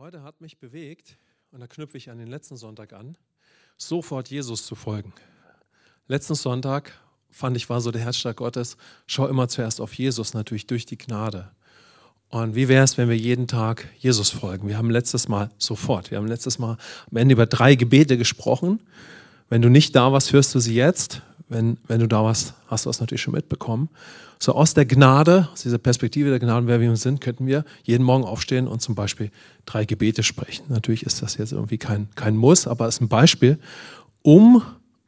Heute hat mich bewegt, und da knüpfe ich an den letzten Sonntag an, sofort Jesus zu folgen. Letzten Sonntag fand ich, war so der Herzschlag Gottes, schau immer zuerst auf Jesus, natürlich durch die Gnade. Und wie wäre es, wenn wir jeden Tag Jesus folgen? Wir haben letztes Mal sofort, wir haben letztes Mal am Ende über drei Gebete gesprochen. Wenn du nicht da warst, hörst du sie jetzt. Wenn, wenn du da warst, hast du das natürlich schon mitbekommen. So aus der Gnade, aus dieser Perspektive der Gnade, wer wir sind, könnten wir jeden Morgen aufstehen und zum Beispiel drei Gebete sprechen. Natürlich ist das jetzt irgendwie kein, kein Muss, aber es ist ein Beispiel, um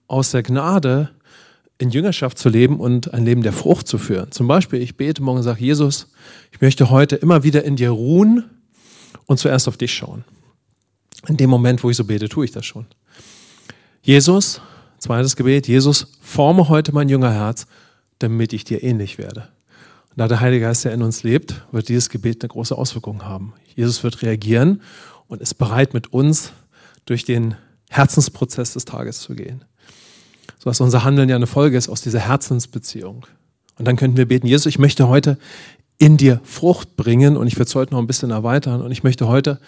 aus der Gnade in Jüngerschaft zu leben und ein Leben der Frucht zu führen. Zum Beispiel, ich bete morgen und sage, Jesus, ich möchte heute immer wieder in dir ruhen und zuerst auf dich schauen. In dem Moment, wo ich so bete, tue ich das schon. Jesus, zweites Gebet, Jesus, forme heute mein Jüngerherz damit ich dir ähnlich werde. Und da der Heilige Geist ja in uns lebt, wird dieses Gebet eine große Auswirkung haben. Jesus wird reagieren und ist bereit, mit uns durch den Herzensprozess des Tages zu gehen. So dass unser Handeln ja eine Folge ist aus dieser Herzensbeziehung. Und dann könnten wir beten, Jesus, ich möchte heute in dir Frucht bringen und ich würde es heute noch ein bisschen erweitern und ich möchte heute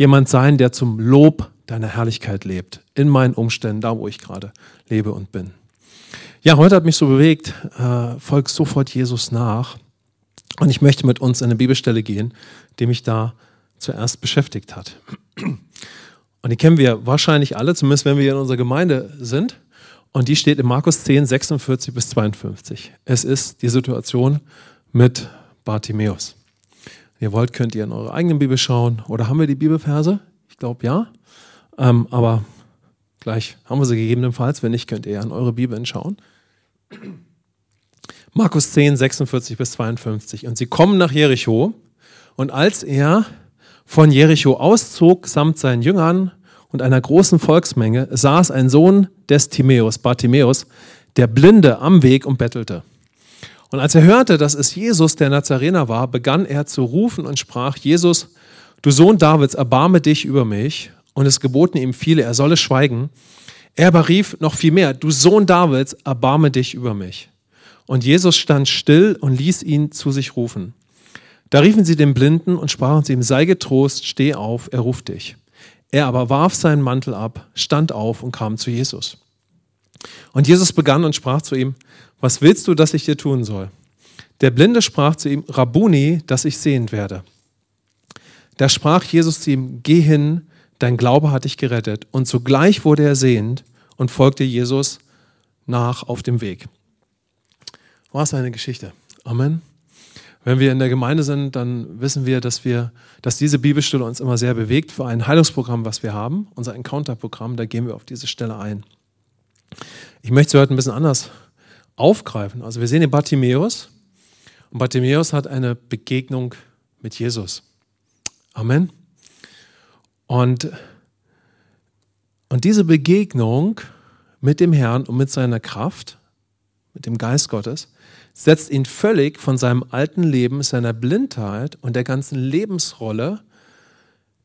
jemand sein, der zum Lob deiner Herrlichkeit lebt, in meinen Umständen, da wo ich gerade lebe und bin. Ja, heute hat mich so bewegt, äh, folg sofort Jesus nach. Und ich möchte mit uns in eine Bibelstelle gehen, die mich da zuerst beschäftigt hat. Und die kennen wir wahrscheinlich alle, zumindest wenn wir in unserer Gemeinde sind. Und die steht in Markus 10, 46 bis 52. Es ist die Situation mit Bartimäus. Ihr wollt, könnt ihr in eure eigene Bibel schauen. Oder haben wir die Bibelverse? Ich glaube ja. Ähm, aber Gleich haben wir sie gegebenenfalls. Wenn nicht, könnt ihr an eure Bibeln schauen. Markus 10, 46 bis 52. Und sie kommen nach Jericho. Und als er von Jericho auszog, samt seinen Jüngern und einer großen Volksmenge, saß ein Sohn des Timäus, Bartimäus, der Blinde am Weg und bettelte. Und als er hörte, dass es Jesus, der Nazarener war, begann er zu rufen und sprach, Jesus, du Sohn Davids, erbarme dich über mich und es geboten ihm viele, er solle schweigen. Er aber rief noch viel mehr, du Sohn Davids, erbarme dich über mich. Und Jesus stand still und ließ ihn zu sich rufen. Da riefen sie den Blinden und sprachen zu ihm, sei getrost, steh auf, er ruft dich. Er aber warf seinen Mantel ab, stand auf und kam zu Jesus. Und Jesus begann und sprach zu ihm, was willst du, dass ich dir tun soll? Der Blinde sprach zu ihm, Rabuni, dass ich sehend werde. Da sprach Jesus zu ihm, geh hin, dein Glaube hat dich gerettet. Und sogleich wurde er sehend und folgte Jesus nach auf dem Weg. War es eine Geschichte. Amen. Wenn wir in der Gemeinde sind, dann wissen wir, dass wir, dass diese Bibelstelle uns immer sehr bewegt für ein Heilungsprogramm, was wir haben, unser Encounter-Programm, da gehen wir auf diese Stelle ein. Ich möchte sie heute ein bisschen anders aufgreifen. Also wir sehen den Bartimäus und Bartimäus hat eine Begegnung mit Jesus. Amen. Und, und diese Begegnung mit dem Herrn und mit seiner Kraft, mit dem Geist Gottes, setzt ihn völlig von seinem alten Leben, seiner Blindheit und der ganzen Lebensrolle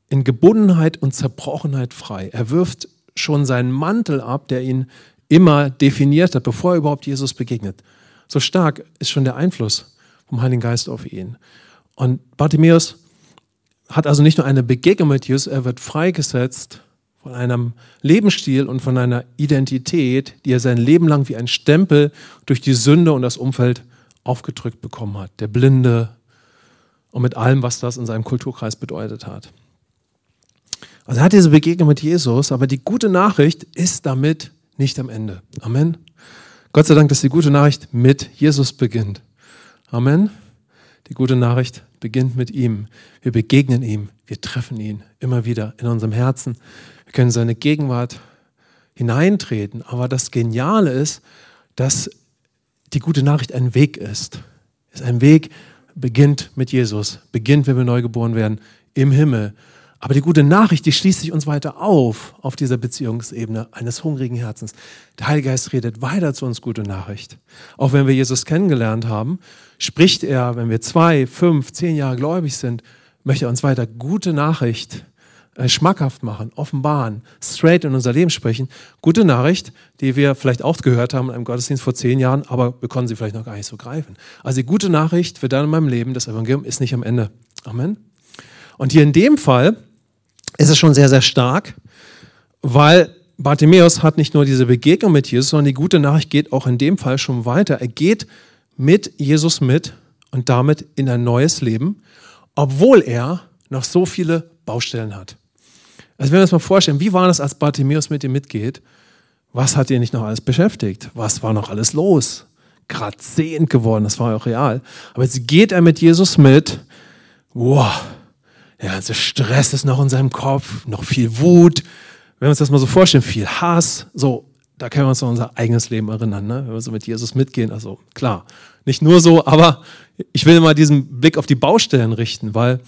in Gebundenheit und Zerbrochenheit frei. Er wirft schon seinen Mantel ab, der ihn immer definiert hat, bevor er überhaupt Jesus begegnet. So stark ist schon der Einfluss vom Heiligen Geist auf ihn. Und Bartimäus hat also nicht nur eine Begegnung mit Jesus, er wird freigesetzt von einem Lebensstil und von einer Identität, die er sein Leben lang wie ein Stempel durch die Sünde und das Umfeld aufgedrückt bekommen hat. Der Blinde und mit allem, was das in seinem Kulturkreis bedeutet hat. Also er hat diese Begegnung mit Jesus, aber die gute Nachricht ist damit nicht am Ende. Amen. Gott sei Dank, dass die gute Nachricht mit Jesus beginnt. Amen. Die gute Nachricht beginnt mit ihm. Wir begegnen ihm, wir treffen ihn immer wieder in unserem Herzen. Wir können seine Gegenwart hineintreten. Aber das Geniale ist, dass die gute Nachricht ein Weg ist. Es ist ein Weg, beginnt mit Jesus, beginnt, wenn wir neu geboren werden, im Himmel. Aber die gute Nachricht, die schließt sich uns weiter auf, auf dieser Beziehungsebene eines hungrigen Herzens. Der Heilige Geist redet weiter zu uns gute Nachricht. Auch wenn wir Jesus kennengelernt haben, spricht er, wenn wir zwei, fünf, zehn Jahre gläubig sind, möchte er uns weiter gute Nachricht äh, schmackhaft machen, offenbaren, straight in unser Leben sprechen. Gute Nachricht, die wir vielleicht auch gehört haben in einem Gottesdienst vor zehn Jahren, aber wir konnten sie vielleicht noch gar nicht so greifen. Also die gute Nachricht für dein in meinem Leben, das Evangelium ist nicht am Ende. Amen. Und hier in dem Fall ist es schon sehr, sehr stark, weil Bartimäus hat nicht nur diese Begegnung mit Jesus, sondern die gute Nachricht geht auch in dem Fall schon weiter. Er geht mit Jesus mit und damit in ein neues Leben, obwohl er noch so viele Baustellen hat. Also wenn wir uns mal vorstellen, wie war das, als Bartimäus mit ihm mitgeht? Was hat ihn nicht noch alles beschäftigt? Was war noch alles los? Gerade sehend geworden, das war ja auch real. Aber jetzt geht er mit Jesus mit. Wow, der ganze Stress ist noch in seinem Kopf, noch viel Wut. Wenn wir uns das mal so vorstellen, viel Hass, so, da können wir uns an unser eigenes Leben erinnern, ne? wenn wir so mit Jesus mitgehen. Also klar, nicht nur so, aber ich will mal diesen Blick auf die Baustellen richten, weil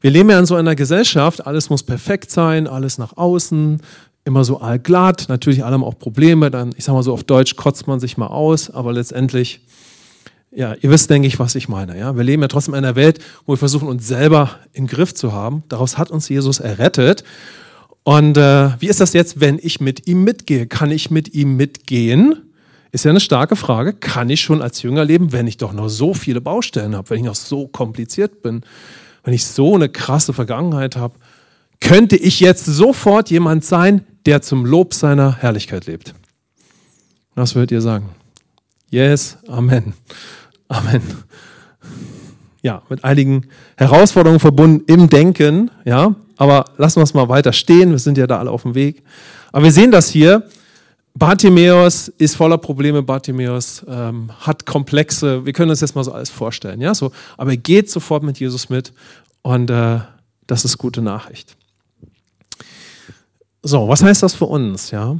wir leben ja in so einer Gesellschaft, alles muss perfekt sein, alles nach außen, immer so allglatt, natürlich allem auch Probleme, dann, ich sag mal so auf Deutsch, kotzt man sich mal aus, aber letztendlich, ja, ihr wisst, denke ich, was ich meine. Ja? Wir leben ja trotzdem in einer Welt, wo wir versuchen, uns selber im Griff zu haben. Daraus hat uns Jesus errettet. Und äh, wie ist das jetzt, wenn ich mit ihm mitgehe? Kann ich mit ihm mitgehen? Ist ja eine starke Frage. Kann ich schon als Jünger leben, wenn ich doch noch so viele Baustellen habe, wenn ich noch so kompliziert bin? wenn ich so eine krasse Vergangenheit habe, könnte ich jetzt sofort jemand sein, der zum Lob seiner Herrlichkeit lebt. Was würdet ihr sagen? Yes, Amen. Amen. Ja, mit einigen Herausforderungen verbunden im Denken, ja, aber lassen wir es mal weiter stehen, wir sind ja da alle auf dem Weg. Aber wir sehen das hier, Bartimäus ist voller Probleme, Bartimäus ähm, hat komplexe, wir können uns jetzt mal so alles vorstellen, ja, so, aber er geht sofort mit Jesus mit und äh, das ist gute Nachricht. So, was heißt das für uns, ja?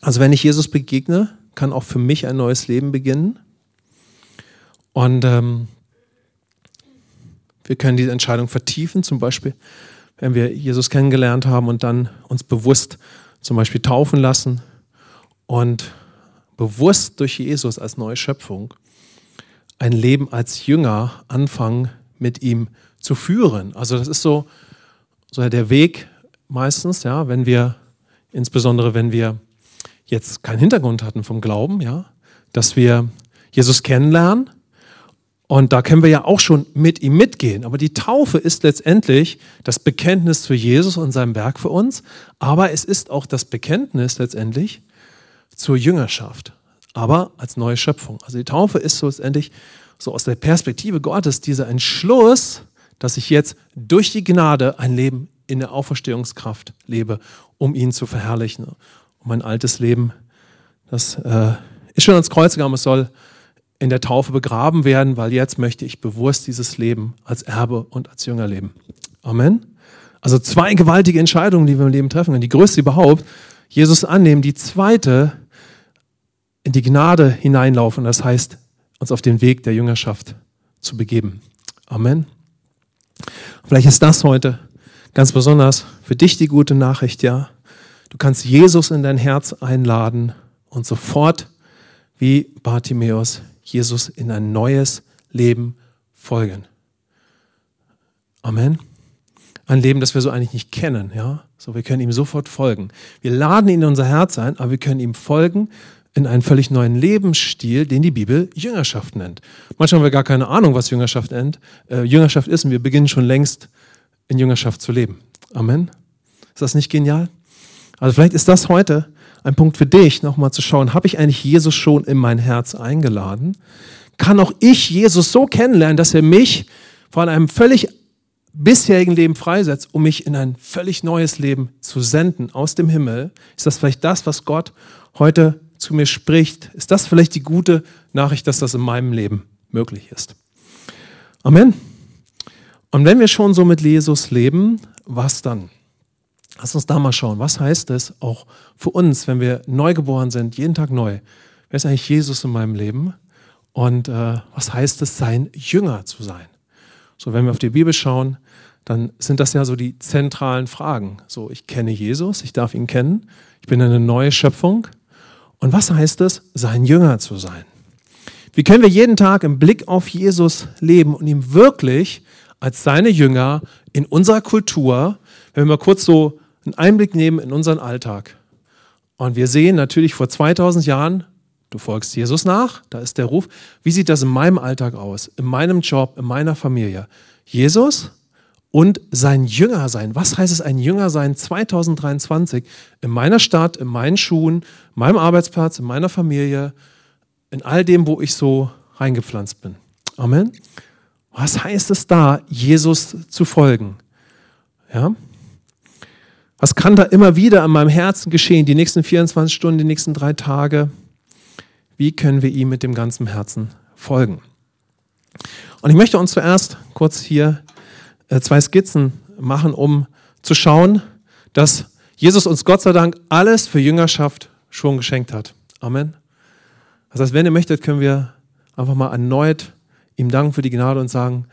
Also wenn ich Jesus begegne, kann auch für mich ein neues Leben beginnen und ähm, wir können diese Entscheidung vertiefen, zum Beispiel, wenn wir Jesus kennengelernt haben und dann uns bewusst zum Beispiel taufen lassen und bewusst durch Jesus als neue Schöpfung ein Leben als Jünger anfangen, mit ihm zu führen. Also das ist so, so der Weg meistens, ja, wenn wir, insbesondere wenn wir jetzt keinen Hintergrund hatten vom Glauben, ja, dass wir Jesus kennenlernen und da können wir ja auch schon mit ihm mitgehen. Aber die Taufe ist letztendlich das Bekenntnis für Jesus und sein Werk für uns. Aber es ist auch das Bekenntnis letztendlich zur Jüngerschaft. Aber als neue Schöpfung. Also die Taufe ist so letztendlich so aus der Perspektive Gottes dieser Entschluss, dass ich jetzt durch die Gnade ein Leben in der Auferstehungskraft lebe, um ihn zu verherrlichen. Um mein altes Leben, das äh, ist schon ans Kreuz gegangen, es soll in der Taufe begraben werden, weil jetzt möchte ich bewusst dieses Leben als Erbe und als Jünger leben. Amen. Also zwei gewaltige Entscheidungen, die wir im Leben treffen können. Die größte überhaupt, Jesus annehmen. Die zweite, in die Gnade hineinlaufen. Das heißt, uns auf den Weg der Jüngerschaft zu begeben. Amen. Vielleicht ist das heute ganz besonders für dich die gute Nachricht, ja. Du kannst Jesus in dein Herz einladen und sofort wie Bartimäus Jesus in ein neues Leben folgen. Amen. Ein Leben, das wir so eigentlich nicht kennen, ja. So, wir können ihm sofort folgen. Wir laden ihn in unser Herz ein, aber wir können ihm folgen in einen völlig neuen Lebensstil, den die Bibel Jüngerschaft nennt. Manchmal haben wir gar keine Ahnung, was Jüngerschaft, nennt, äh, Jüngerschaft ist und wir beginnen schon längst in Jüngerschaft zu leben. Amen. Ist das nicht genial? Also vielleicht ist das heute ein Punkt für dich, nochmal zu schauen, habe ich eigentlich Jesus schon in mein Herz eingeladen? Kann auch ich Jesus so kennenlernen, dass er mich von einem völlig bisherigen Leben freisetzt, um mich in ein völlig neues Leben zu senden aus dem Himmel? Ist das vielleicht das, was Gott heute zu mir spricht? Ist das vielleicht die gute Nachricht, dass das in meinem Leben möglich ist? Amen. Und wenn wir schon so mit Jesus leben, was dann? Lass uns da mal schauen, was heißt es auch für uns, wenn wir neu geboren sind, jeden Tag neu? Wer ist eigentlich Jesus in meinem Leben? Und äh, was heißt es, sein Jünger zu sein? So, wenn wir auf die Bibel schauen, dann sind das ja so die zentralen Fragen. So, ich kenne Jesus, ich darf ihn kennen, ich bin eine neue Schöpfung. Und was heißt es, sein Jünger zu sein? Wie können wir jeden Tag im Blick auf Jesus leben und ihm wirklich als seine Jünger in unserer Kultur, wenn wir mal kurz so einen Einblick nehmen in unseren Alltag. Und wir sehen natürlich vor 2000 Jahren, du folgst Jesus nach, da ist der Ruf. Wie sieht das in meinem Alltag aus, in meinem Job, in meiner Familie? Jesus und sein Jünger sein. Was heißt es, ein Jünger sein 2023 in meiner Stadt, in meinen Schuhen, meinem Arbeitsplatz, in meiner Familie, in all dem, wo ich so reingepflanzt bin. Amen. Was heißt es da, Jesus zu folgen? Ja? Was kann da immer wieder an meinem Herzen geschehen, die nächsten 24 Stunden, die nächsten drei Tage? Wie können wir ihm mit dem ganzen Herzen folgen? Und ich möchte uns zuerst kurz hier äh, zwei Skizzen machen, um zu schauen, dass Jesus uns Gott sei Dank alles für Jüngerschaft schon geschenkt hat. Amen. Das heißt, wenn ihr möchtet, können wir einfach mal erneut ihm danken für die Gnade und sagen,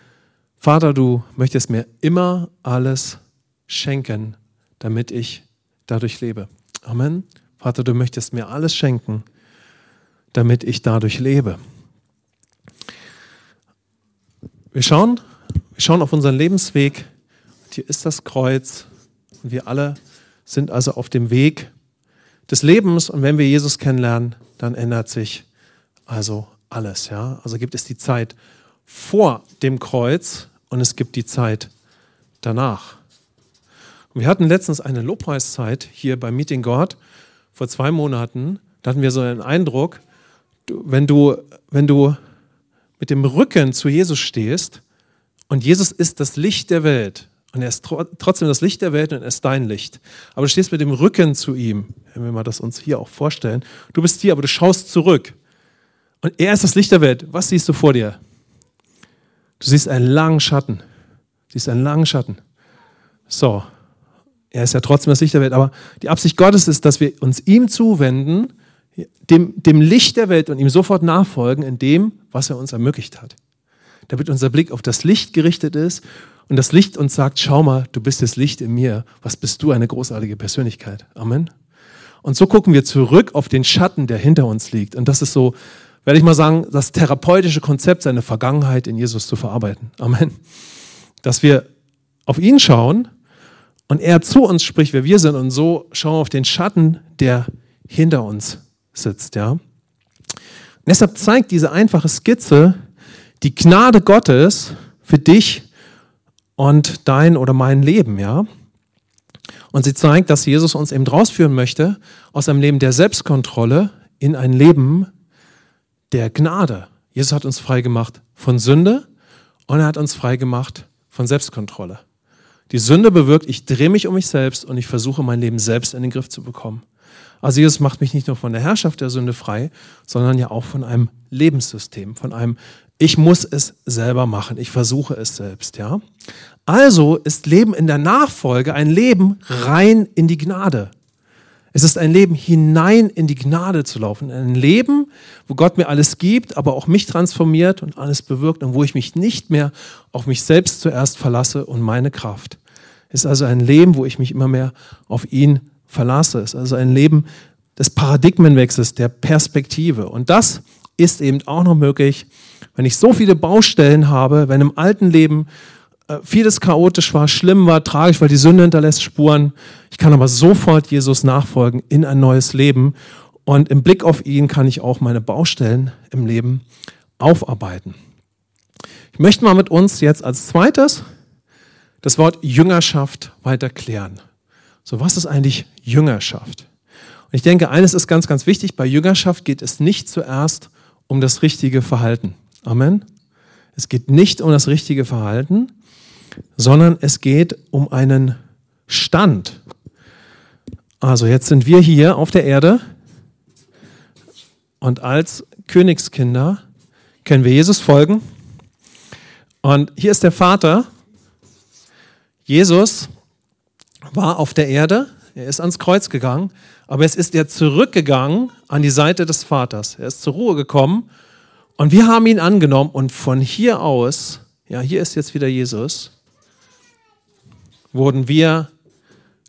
Vater, du möchtest mir immer alles schenken, damit ich dadurch lebe. Amen. Vater, du möchtest mir alles schenken, damit ich dadurch lebe. Wir schauen, wir schauen auf unseren Lebensweg. Hier ist das Kreuz. Und wir alle sind also auf dem Weg des Lebens. Und wenn wir Jesus kennenlernen, dann ändert sich also alles. Ja? Also gibt es die Zeit vor dem Kreuz und es gibt die Zeit danach. Und wir hatten letztens eine Lobpreiszeit hier beim Meeting God vor zwei Monaten. Da hatten wir so einen Eindruck, wenn du, wenn du mit dem Rücken zu Jesus stehst und Jesus ist das Licht der Welt und er ist trotzdem das Licht der Welt und er ist dein Licht. Aber du stehst mit dem Rücken zu ihm, wenn wir mal das uns hier auch vorstellen. Du bist hier, aber du schaust zurück. Und er ist das Licht der Welt. Was siehst du vor dir? Du siehst einen langen Schatten. Du siehst einen langen Schatten. So, er ist ja trotzdem das Licht der Welt, aber die Absicht Gottes ist, dass wir uns ihm zuwenden, dem, dem Licht der Welt und ihm sofort nachfolgen in dem, was er uns ermöglicht hat. Damit unser Blick auf das Licht gerichtet ist und das Licht uns sagt, schau mal, du bist das Licht in mir, was bist du, eine großartige Persönlichkeit. Amen. Und so gucken wir zurück auf den Schatten, der hinter uns liegt. Und das ist so werde ich mal sagen, das therapeutische Konzept, seine Vergangenheit in Jesus zu verarbeiten. Amen. Dass wir auf ihn schauen und er zu uns spricht, wer wir sind und so schauen wir auf den Schatten, der hinter uns sitzt, ja. Und deshalb zeigt diese einfache Skizze die Gnade Gottes für dich und dein oder mein Leben, ja. Und sie zeigt, dass Jesus uns eben rausführen möchte aus einem Leben der Selbstkontrolle in ein Leben der Gnade. Jesus hat uns frei gemacht von Sünde und er hat uns frei gemacht von Selbstkontrolle. Die Sünde bewirkt, ich drehe mich um mich selbst und ich versuche mein Leben selbst in den Griff zu bekommen. Also Jesus macht mich nicht nur von der Herrschaft der Sünde frei, sondern ja auch von einem Lebenssystem, von einem ich muss es selber machen, ich versuche es selbst, ja? Also ist Leben in der Nachfolge ein Leben rein in die Gnade. Es ist ein Leben hinein in die Gnade zu laufen. Ein Leben, wo Gott mir alles gibt, aber auch mich transformiert und alles bewirkt und wo ich mich nicht mehr auf mich selbst zuerst verlasse und meine Kraft. Ist also ein Leben, wo ich mich immer mehr auf ihn verlasse. Es ist also ein Leben des Paradigmenwechsels, der Perspektive. Und das ist eben auch noch möglich, wenn ich so viele Baustellen habe, wenn im alten Leben äh, vieles chaotisch war, schlimm war, tragisch, weil die Sünde hinterlässt Spuren. Ich kann aber sofort Jesus nachfolgen in ein neues Leben. Und im Blick auf ihn kann ich auch meine Baustellen im Leben aufarbeiten. Ich möchte mal mit uns jetzt als zweites das Wort Jüngerschaft weiter klären. So, was ist eigentlich Jüngerschaft? Und ich denke, eines ist ganz, ganz wichtig. Bei Jüngerschaft geht es nicht zuerst um das richtige Verhalten. Amen. Es geht nicht um das richtige Verhalten, sondern es geht um einen Stand. Also jetzt sind wir hier auf der Erde und als Königskinder können wir Jesus folgen. Und hier ist der Vater. Jesus war auf der Erde, er ist ans Kreuz gegangen, aber es ist er zurückgegangen an die Seite des Vaters. Er ist zur Ruhe gekommen und wir haben ihn angenommen und von hier aus, ja, hier ist jetzt wieder Jesus, wurden wir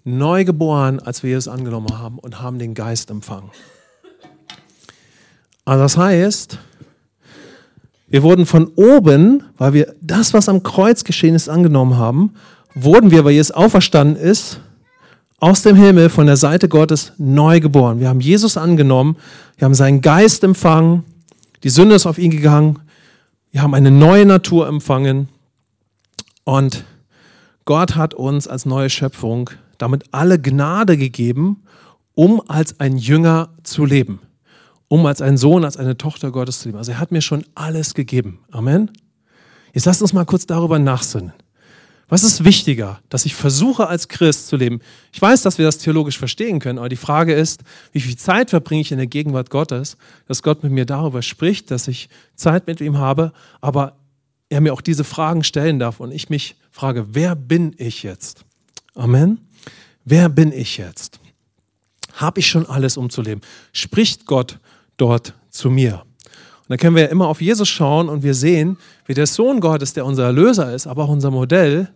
neu geboren, als wir Jesus angenommen haben und haben den Geist empfangen. Also das heißt, wir wurden von oben, weil wir das, was am Kreuz geschehen ist, angenommen haben, wurden wir, weil Jesus auferstanden ist, aus dem Himmel von der Seite Gottes neu geboren. Wir haben Jesus angenommen, wir haben seinen Geist empfangen, die Sünde ist auf ihn gegangen, wir haben eine neue Natur empfangen und Gott hat uns als neue Schöpfung damit alle Gnade gegeben, um als ein Jünger zu leben, um als ein Sohn, als eine Tochter Gottes zu leben. Also er hat mir schon alles gegeben. Amen. Jetzt lasst uns mal kurz darüber nachsinnen. Was ist wichtiger, dass ich versuche als Christ zu leben? Ich weiß, dass wir das theologisch verstehen können, aber die Frage ist, wie viel Zeit verbringe ich in der Gegenwart Gottes, dass Gott mit mir darüber spricht, dass ich Zeit mit ihm habe, aber er mir auch diese Fragen stellen darf und ich mich frage, wer bin ich jetzt? Amen. Wer bin ich jetzt? Habe ich schon alles, um zu leben? Spricht Gott dort zu mir? Und dann können wir ja immer auf Jesus schauen und wir sehen, wie der Sohn Gottes, der unser Erlöser ist, aber auch unser Modell,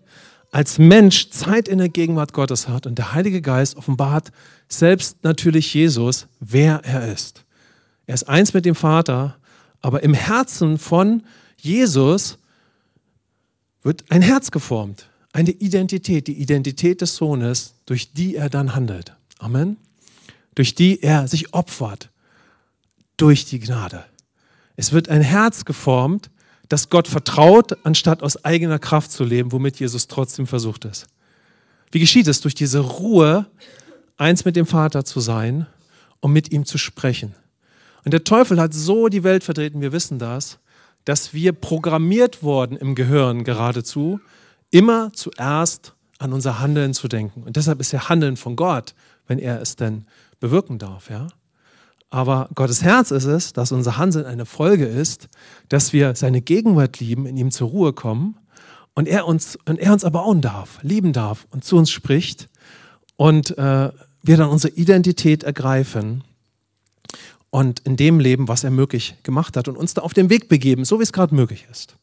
als Mensch Zeit in der Gegenwart Gottes hat und der Heilige Geist offenbart selbst natürlich Jesus, wer er ist. Er ist eins mit dem Vater, aber im Herzen von Jesus wird ein Herz geformt, eine Identität, die Identität des Sohnes, durch die er dann handelt. Amen. Durch die er sich opfert, durch die Gnade. Es wird ein Herz geformt, das Gott vertraut, anstatt aus eigener Kraft zu leben, womit Jesus trotzdem versucht ist. Wie geschieht es? Durch diese Ruhe, eins mit dem Vater zu sein und mit ihm zu sprechen. Und der Teufel hat so die Welt vertreten, wir wissen das, dass wir programmiert worden im Gehirn geradezu, immer zuerst an unser Handeln zu denken. Und deshalb ist ja Handeln von Gott, wenn er es denn bewirken darf. Ja? Aber Gottes Herz ist es, dass unser Handeln eine Folge ist, dass wir seine Gegenwart lieben, in ihm zur Ruhe kommen und er uns, und er uns erbauen darf, lieben darf und zu uns spricht und äh, wir dann unsere Identität ergreifen und in dem leben, was er möglich gemacht hat und uns da auf den Weg begeben, so wie es gerade möglich ist.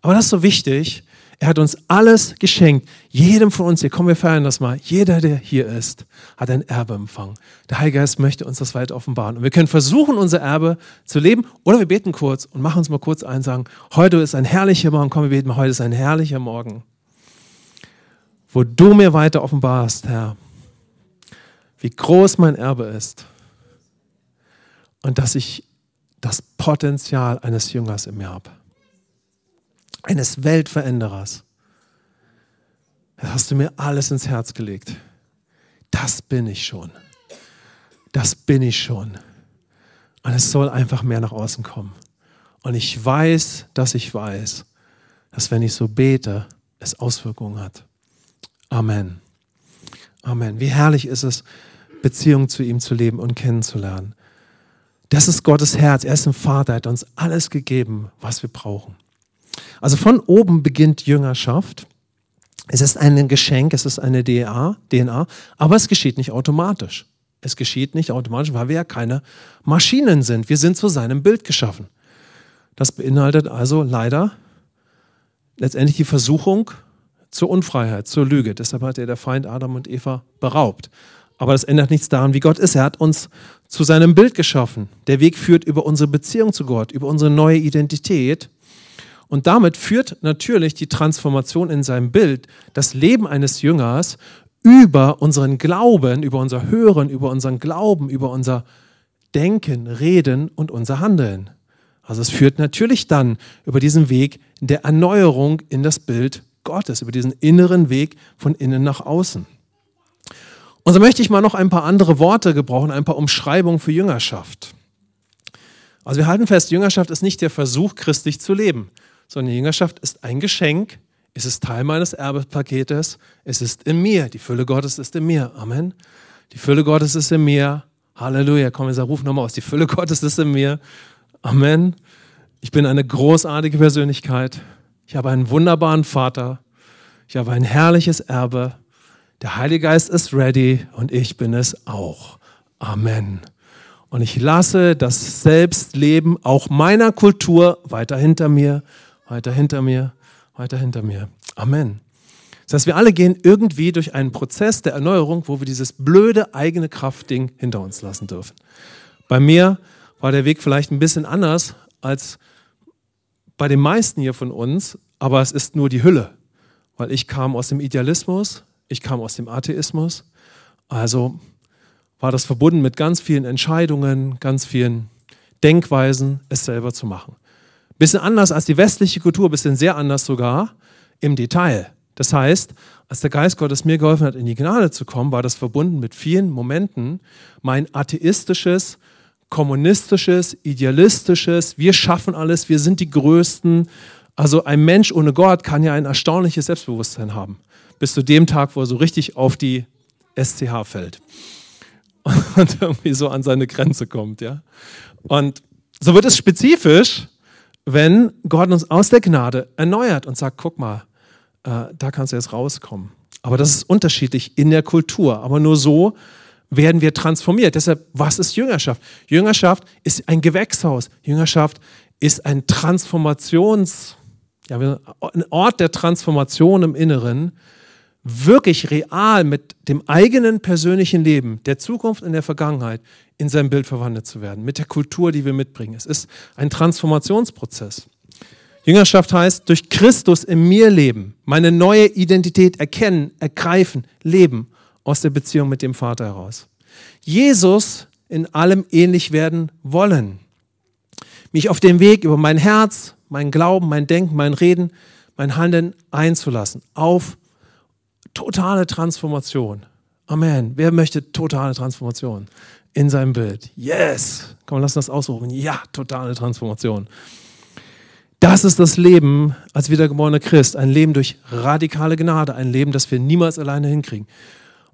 Aber das ist so wichtig, er hat uns alles geschenkt. Jedem von uns, hier kommen wir feiern das mal, jeder, der hier ist, hat ein Erbe empfangen. Der Heilige Geist möchte uns das weit offenbaren. Und wir können versuchen, unser Erbe zu leben oder wir beten kurz und machen uns mal kurz ein, sagen, heute ist ein herrlicher Morgen, komm, wir beten heute ist ein herrlicher Morgen, wo du mir weiter offenbarst, Herr, wie groß mein Erbe ist und dass ich das Potenzial eines Jüngers in mir habe eines Weltveränderers. Das hast du mir alles ins Herz gelegt. Das bin ich schon. Das bin ich schon. Und es soll einfach mehr nach außen kommen. Und ich weiß, dass ich weiß, dass wenn ich so bete, es Auswirkungen hat. Amen. Amen. Wie herrlich ist es, Beziehung zu ihm zu leben und kennenzulernen. Das ist Gottes Herz. Er ist ein Vater, er hat uns alles gegeben, was wir brauchen. Also von oben beginnt Jüngerschaft. Es ist ein Geschenk, es ist eine DNA, DNA, aber es geschieht nicht automatisch. Es geschieht nicht automatisch, weil wir ja keine Maschinen sind. Wir sind zu seinem Bild geschaffen. Das beinhaltet also leider letztendlich die Versuchung zur Unfreiheit, zur Lüge. Deshalb hat er der Feind Adam und Eva beraubt. Aber das ändert nichts daran, wie Gott ist. Er hat uns zu seinem Bild geschaffen. Der Weg führt über unsere Beziehung zu Gott, über unsere neue Identität und damit führt natürlich die Transformation in seinem Bild das Leben eines Jüngers über unseren Glauben, über unser Hören, über unseren Glauben, über unser Denken, Reden und unser Handeln. Also es führt natürlich dann über diesen Weg der Erneuerung in das Bild Gottes, über diesen inneren Weg von innen nach außen. Und so möchte ich mal noch ein paar andere Worte gebrauchen, ein paar Umschreibungen für Jüngerschaft. Also wir halten fest, Jüngerschaft ist nicht der Versuch, christlich zu leben sondern Jüngerschaft ist ein Geschenk. Es ist Teil meines Erbepaketes. Es ist in mir. Die Fülle Gottes ist in mir. Amen. Die Fülle Gottes ist in mir. Halleluja. Komm, wir ruf nochmal aus. Die Fülle Gottes ist in mir. Amen. Ich bin eine großartige Persönlichkeit. Ich habe einen wunderbaren Vater. Ich habe ein herrliches Erbe. Der Heilige Geist ist ready und ich bin es auch. Amen. Und ich lasse das Selbstleben auch meiner Kultur weiter hinter mir weiter hinter mir, weiter hinter mir. Amen. Das heißt, wir alle gehen irgendwie durch einen Prozess der Erneuerung, wo wir dieses blöde eigene Kraftding hinter uns lassen dürfen. Bei mir war der Weg vielleicht ein bisschen anders als bei den meisten hier von uns, aber es ist nur die Hülle, weil ich kam aus dem Idealismus, ich kam aus dem Atheismus, also war das verbunden mit ganz vielen Entscheidungen, ganz vielen Denkweisen, es selber zu machen. Bisschen anders als die westliche Kultur, bisschen sehr anders sogar im Detail. Das heißt, als der Geist Gottes mir geholfen hat, in die Gnade zu kommen, war das verbunden mit vielen Momenten, mein atheistisches, kommunistisches, idealistisches, wir schaffen alles, wir sind die Größten. Also ein Mensch ohne Gott kann ja ein erstaunliches Selbstbewusstsein haben. Bis zu dem Tag, wo er so richtig auf die SCH fällt und irgendwie so an seine Grenze kommt. Ja? Und so wird es spezifisch, wenn Gott uns aus der Gnade erneuert und sagt, guck mal, äh, da kannst du jetzt rauskommen. Aber das ist unterschiedlich in der Kultur. Aber nur so werden wir transformiert. Deshalb, was ist Jüngerschaft? Jüngerschaft ist ein Gewächshaus. Jüngerschaft ist ein Transformations, ja, ein Ort der Transformation im Inneren, wirklich real mit dem eigenen persönlichen Leben, der Zukunft und der Vergangenheit in sein Bild verwandelt zu werden, mit der Kultur, die wir mitbringen. Es ist ein Transformationsprozess. Jüngerschaft heißt, durch Christus in mir leben, meine neue Identität erkennen, ergreifen, leben aus der Beziehung mit dem Vater heraus. Jesus in allem ähnlich werden wollen. Mich auf dem Weg über mein Herz, mein Glauben, mein Denken, mein Reden, mein Handeln einzulassen auf totale Transformation. Amen. Wer möchte totale Transformation in seinem Bild? Yes. Komm, lass uns das ausrufen. Ja, totale Transformation. Das ist das Leben als wiedergeborener Christ. Ein Leben durch radikale Gnade. Ein Leben, das wir niemals alleine hinkriegen.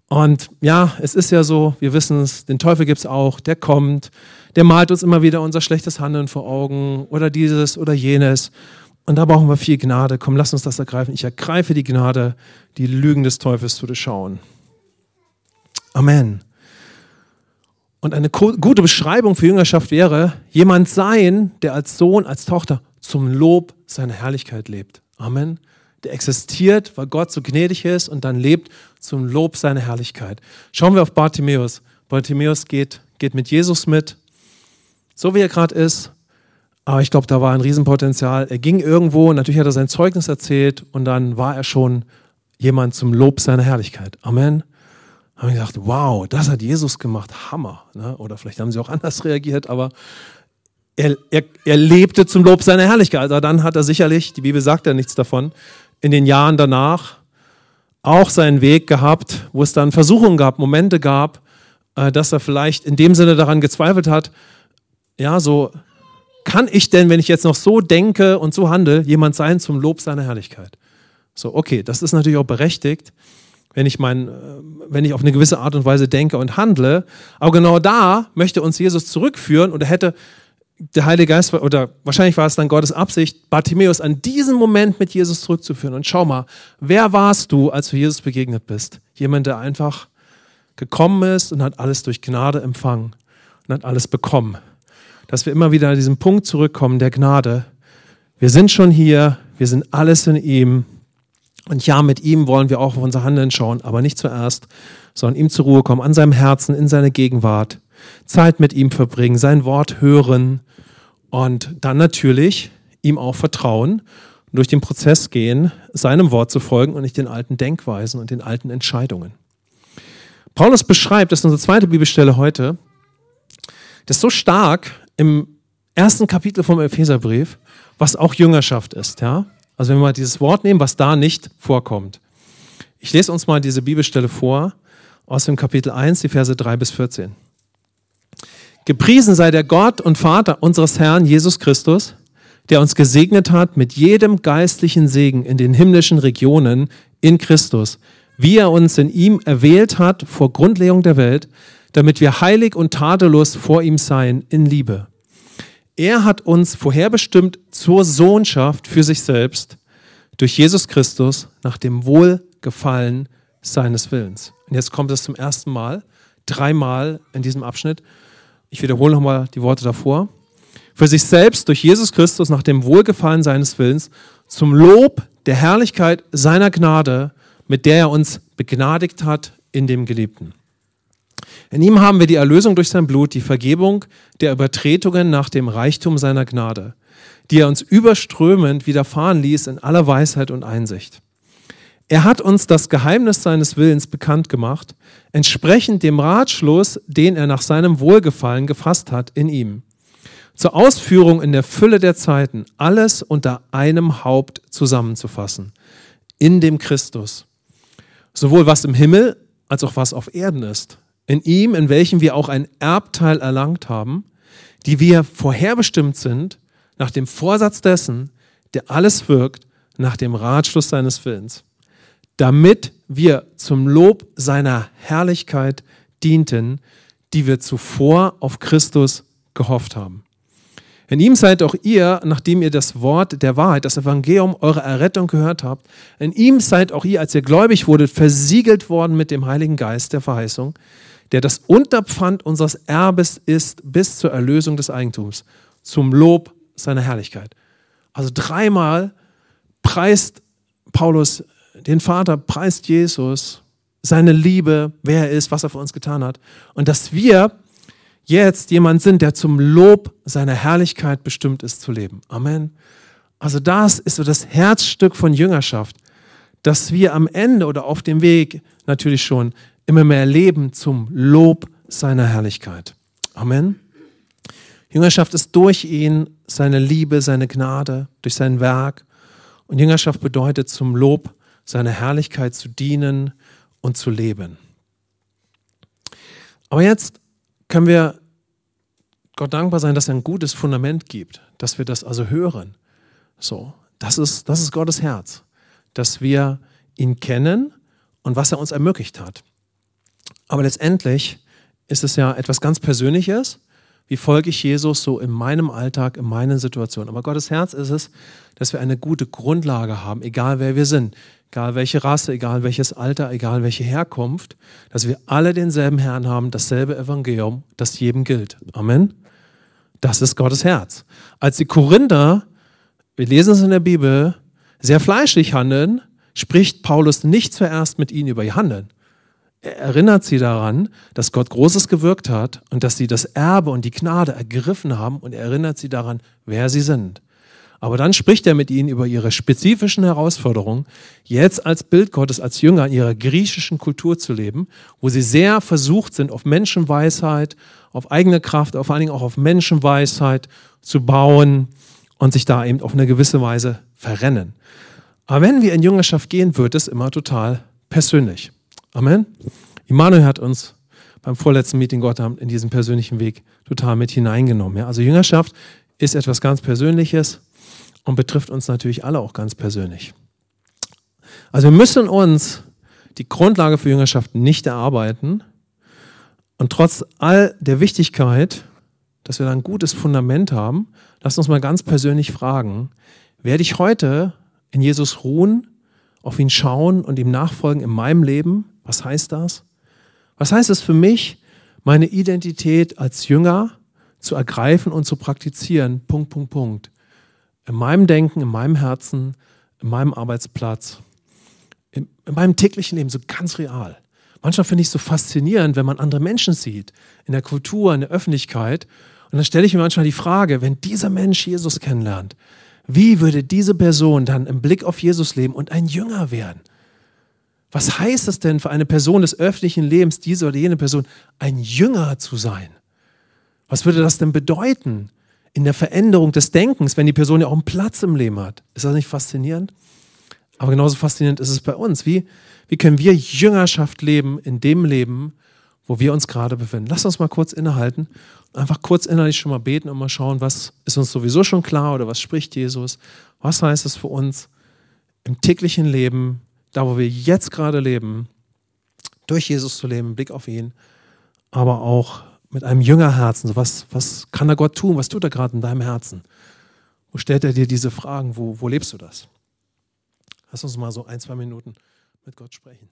Und ja, es ist ja so, wir wissen es, den Teufel gibt es auch, der kommt, der malt uns immer wieder unser schlechtes Handeln vor Augen oder dieses oder jenes. Und da brauchen wir viel Gnade. Komm, lass uns das ergreifen. Ich ergreife die Gnade, die Lügen des Teufels zu durchschauen. Amen. Und eine gute Beschreibung für Jüngerschaft wäre, jemand sein, der als Sohn, als Tochter zum Lob seiner Herrlichkeit lebt. Amen. Der existiert, weil Gott so gnädig ist und dann lebt zum Lob seiner Herrlichkeit. Schauen wir auf Bartimäus. Bartimäus geht, geht mit Jesus mit, so wie er gerade ist. Aber ich glaube, da war ein Riesenpotenzial. Er ging irgendwo, natürlich hat er sein Zeugnis erzählt und dann war er schon jemand zum Lob seiner Herrlichkeit. Amen. Haben gedacht, wow, das hat Jesus gemacht, Hammer. Ne? Oder vielleicht haben sie auch anders reagiert, aber er, er, er lebte zum Lob seiner Herrlichkeit. Also dann hat er sicherlich, die Bibel sagt ja nichts davon, in den Jahren danach auch seinen Weg gehabt, wo es dann Versuchungen gab, Momente gab, äh, dass er vielleicht in dem Sinne daran gezweifelt hat, ja, so kann ich denn, wenn ich jetzt noch so denke und so handle, jemand sein zum Lob seiner Herrlichkeit? So, okay, das ist natürlich auch berechtigt, wenn ich mein, äh, wenn ich auf eine gewisse Art und Weise denke und handle. Aber genau da möchte uns Jesus zurückführen und er hätte der Heilige Geist, oder wahrscheinlich war es dann Gottes Absicht, Bartimäus an diesen Moment mit Jesus zurückzuführen. Und schau mal, wer warst du, als du Jesus begegnet bist? Jemand, der einfach gekommen ist und hat alles durch Gnade empfangen und hat alles bekommen. Dass wir immer wieder an diesen Punkt zurückkommen, der Gnade. Wir sind schon hier, wir sind alles in ihm. Und ja, mit ihm wollen wir auch auf unser Handeln schauen, aber nicht zuerst, sondern ihm zur Ruhe kommen, an seinem Herzen, in seine Gegenwart. Zeit mit ihm verbringen, sein Wort hören und dann natürlich ihm auch vertrauen durch den Prozess gehen, seinem Wort zu folgen und nicht den alten Denkweisen und den alten Entscheidungen. Paulus beschreibt, das ist unsere zweite Bibelstelle heute, das so stark im ersten Kapitel vom Epheserbrief, was auch Jüngerschaft ist. Ja? Also wenn wir mal dieses Wort nehmen, was da nicht vorkommt. Ich lese uns mal diese Bibelstelle vor aus dem Kapitel 1, die Verse 3 bis 14. Gepriesen sei der Gott und Vater unseres Herrn Jesus Christus, der uns gesegnet hat mit jedem geistlichen Segen in den himmlischen Regionen in Christus, wie er uns in ihm erwählt hat vor Grundlegung der Welt, damit wir heilig und tadellos vor ihm seien in Liebe. Er hat uns vorherbestimmt zur Sohnschaft für sich selbst durch Jesus Christus nach dem Wohlgefallen seines Willens. Und jetzt kommt es zum ersten Mal, dreimal in diesem Abschnitt. Ich wiederhole nochmal die Worte davor. Für sich selbst durch Jesus Christus nach dem Wohlgefallen seines Willens zum Lob der Herrlichkeit seiner Gnade, mit der er uns begnadigt hat in dem Geliebten. In ihm haben wir die Erlösung durch sein Blut, die Vergebung der Übertretungen nach dem Reichtum seiner Gnade, die er uns überströmend widerfahren ließ in aller Weisheit und Einsicht. Er hat uns das Geheimnis seines Willens bekannt gemacht, entsprechend dem Ratschluss, den er nach seinem Wohlgefallen gefasst hat in ihm. Zur Ausführung in der Fülle der Zeiten alles unter einem Haupt zusammenzufassen. in dem Christus. Sowohl was im Himmel als auch was auf Erden ist. In ihm, in welchem wir auch ein Erbteil erlangt haben, die wir vorherbestimmt sind, nach dem Vorsatz dessen, der alles wirkt, nach dem Ratschluss seines Willens, damit wir zum Lob seiner Herrlichkeit dienten, die wir zuvor auf Christus gehofft haben. In ihm seid auch ihr, nachdem ihr das Wort der Wahrheit, das Evangelium eurer Errettung gehört habt, in ihm seid auch ihr, als ihr gläubig wurdet, versiegelt worden mit dem Heiligen Geist der Verheißung, der das Unterpfand unseres Erbes ist bis zur Erlösung des Eigentums, zum Lob seiner Herrlichkeit. Also dreimal preist Paulus den Vater, preist Jesus, seine Liebe, wer er ist, was er für uns getan hat. Und dass wir jetzt jemand sind, der zum Lob seiner Herrlichkeit bestimmt ist zu leben. Amen. Also das ist so das Herzstück von Jüngerschaft, dass wir am Ende oder auf dem Weg natürlich schon immer mehr leben zum Lob seiner Herrlichkeit. Amen. Jüngerschaft ist durch ihn seine Liebe, seine Gnade, durch sein Werk. Und Jüngerschaft bedeutet zum Lob seiner Herrlichkeit zu dienen und zu leben. Aber jetzt können wir Gott dankbar sein, dass er ein gutes Fundament gibt, dass wir das also hören. So, das ist, das ist Gottes Herz, dass wir ihn kennen und was er uns ermöglicht hat. Aber letztendlich ist es ja etwas ganz Persönliches. Wie folge ich Jesus so in meinem Alltag, in meinen Situationen? Aber Gottes Herz ist es, dass wir eine gute Grundlage haben, egal wer wir sind egal welche Rasse, egal welches Alter, egal welche Herkunft, dass wir alle denselben Herrn haben, dasselbe Evangelium, das jedem gilt. Amen. Das ist Gottes Herz. Als die Korinther, wir lesen es in der Bibel, sehr fleischlich handeln, spricht Paulus nicht zuerst mit ihnen über ihr Handeln. Er erinnert sie daran, dass Gott Großes gewirkt hat und dass sie das Erbe und die Gnade ergriffen haben und er erinnert sie daran, wer sie sind. Aber dann spricht er mit ihnen über ihre spezifischen Herausforderungen, jetzt als Bild Gottes, als Jünger in ihrer griechischen Kultur zu leben, wo sie sehr versucht sind, auf Menschenweisheit, auf eigene Kraft, vor allen Dingen auch auf Menschenweisheit zu bauen und sich da eben auf eine gewisse Weise verrennen. Aber wenn wir in Jüngerschaft gehen, wird es immer total persönlich. Amen. Immanuel hat uns beim vorletzten Meeting Gott in diesen persönlichen Weg total mit hineingenommen. Ja? Also Jüngerschaft ist etwas ganz Persönliches und betrifft uns natürlich alle auch ganz persönlich. Also wir müssen uns die Grundlage für Jüngerschaft nicht erarbeiten und trotz all der Wichtigkeit, dass wir da ein gutes Fundament haben, lasst uns mal ganz persönlich fragen, werde ich heute in Jesus ruhen, auf ihn schauen und ihm nachfolgen in meinem Leben? Was heißt das? Was heißt es für mich, meine Identität als Jünger zu ergreifen und zu praktizieren? Punkt, Punkt, Punkt in meinem Denken, in meinem Herzen, in meinem Arbeitsplatz, in, in meinem täglichen Leben so ganz real. Manchmal finde ich es so faszinierend, wenn man andere Menschen sieht, in der Kultur, in der Öffentlichkeit. Und dann stelle ich mir manchmal die Frage, wenn dieser Mensch Jesus kennenlernt, wie würde diese Person dann im Blick auf Jesus leben und ein Jünger werden? Was heißt es denn für eine Person des öffentlichen Lebens, diese oder jene Person, ein Jünger zu sein? Was würde das denn bedeuten? in der Veränderung des Denkens, wenn die Person ja auch einen Platz im Leben hat. Ist das nicht faszinierend? Aber genauso faszinierend ist es bei uns. Wie, wie können wir Jüngerschaft leben in dem Leben, wo wir uns gerade befinden? Lass uns mal kurz innehalten und einfach kurz innerlich schon mal beten und mal schauen, was ist uns sowieso schon klar oder was spricht Jesus? Was heißt es für uns im täglichen Leben, da wo wir jetzt gerade leben, durch Jesus zu leben, Blick auf ihn, aber auch mit einem Jüngerherzen. So was, was kann da Gott tun? Was tut er gerade in deinem Herzen? Wo stellt er dir diese Fragen? Wo, wo lebst du das? Lass uns mal so ein, zwei Minuten mit Gott sprechen.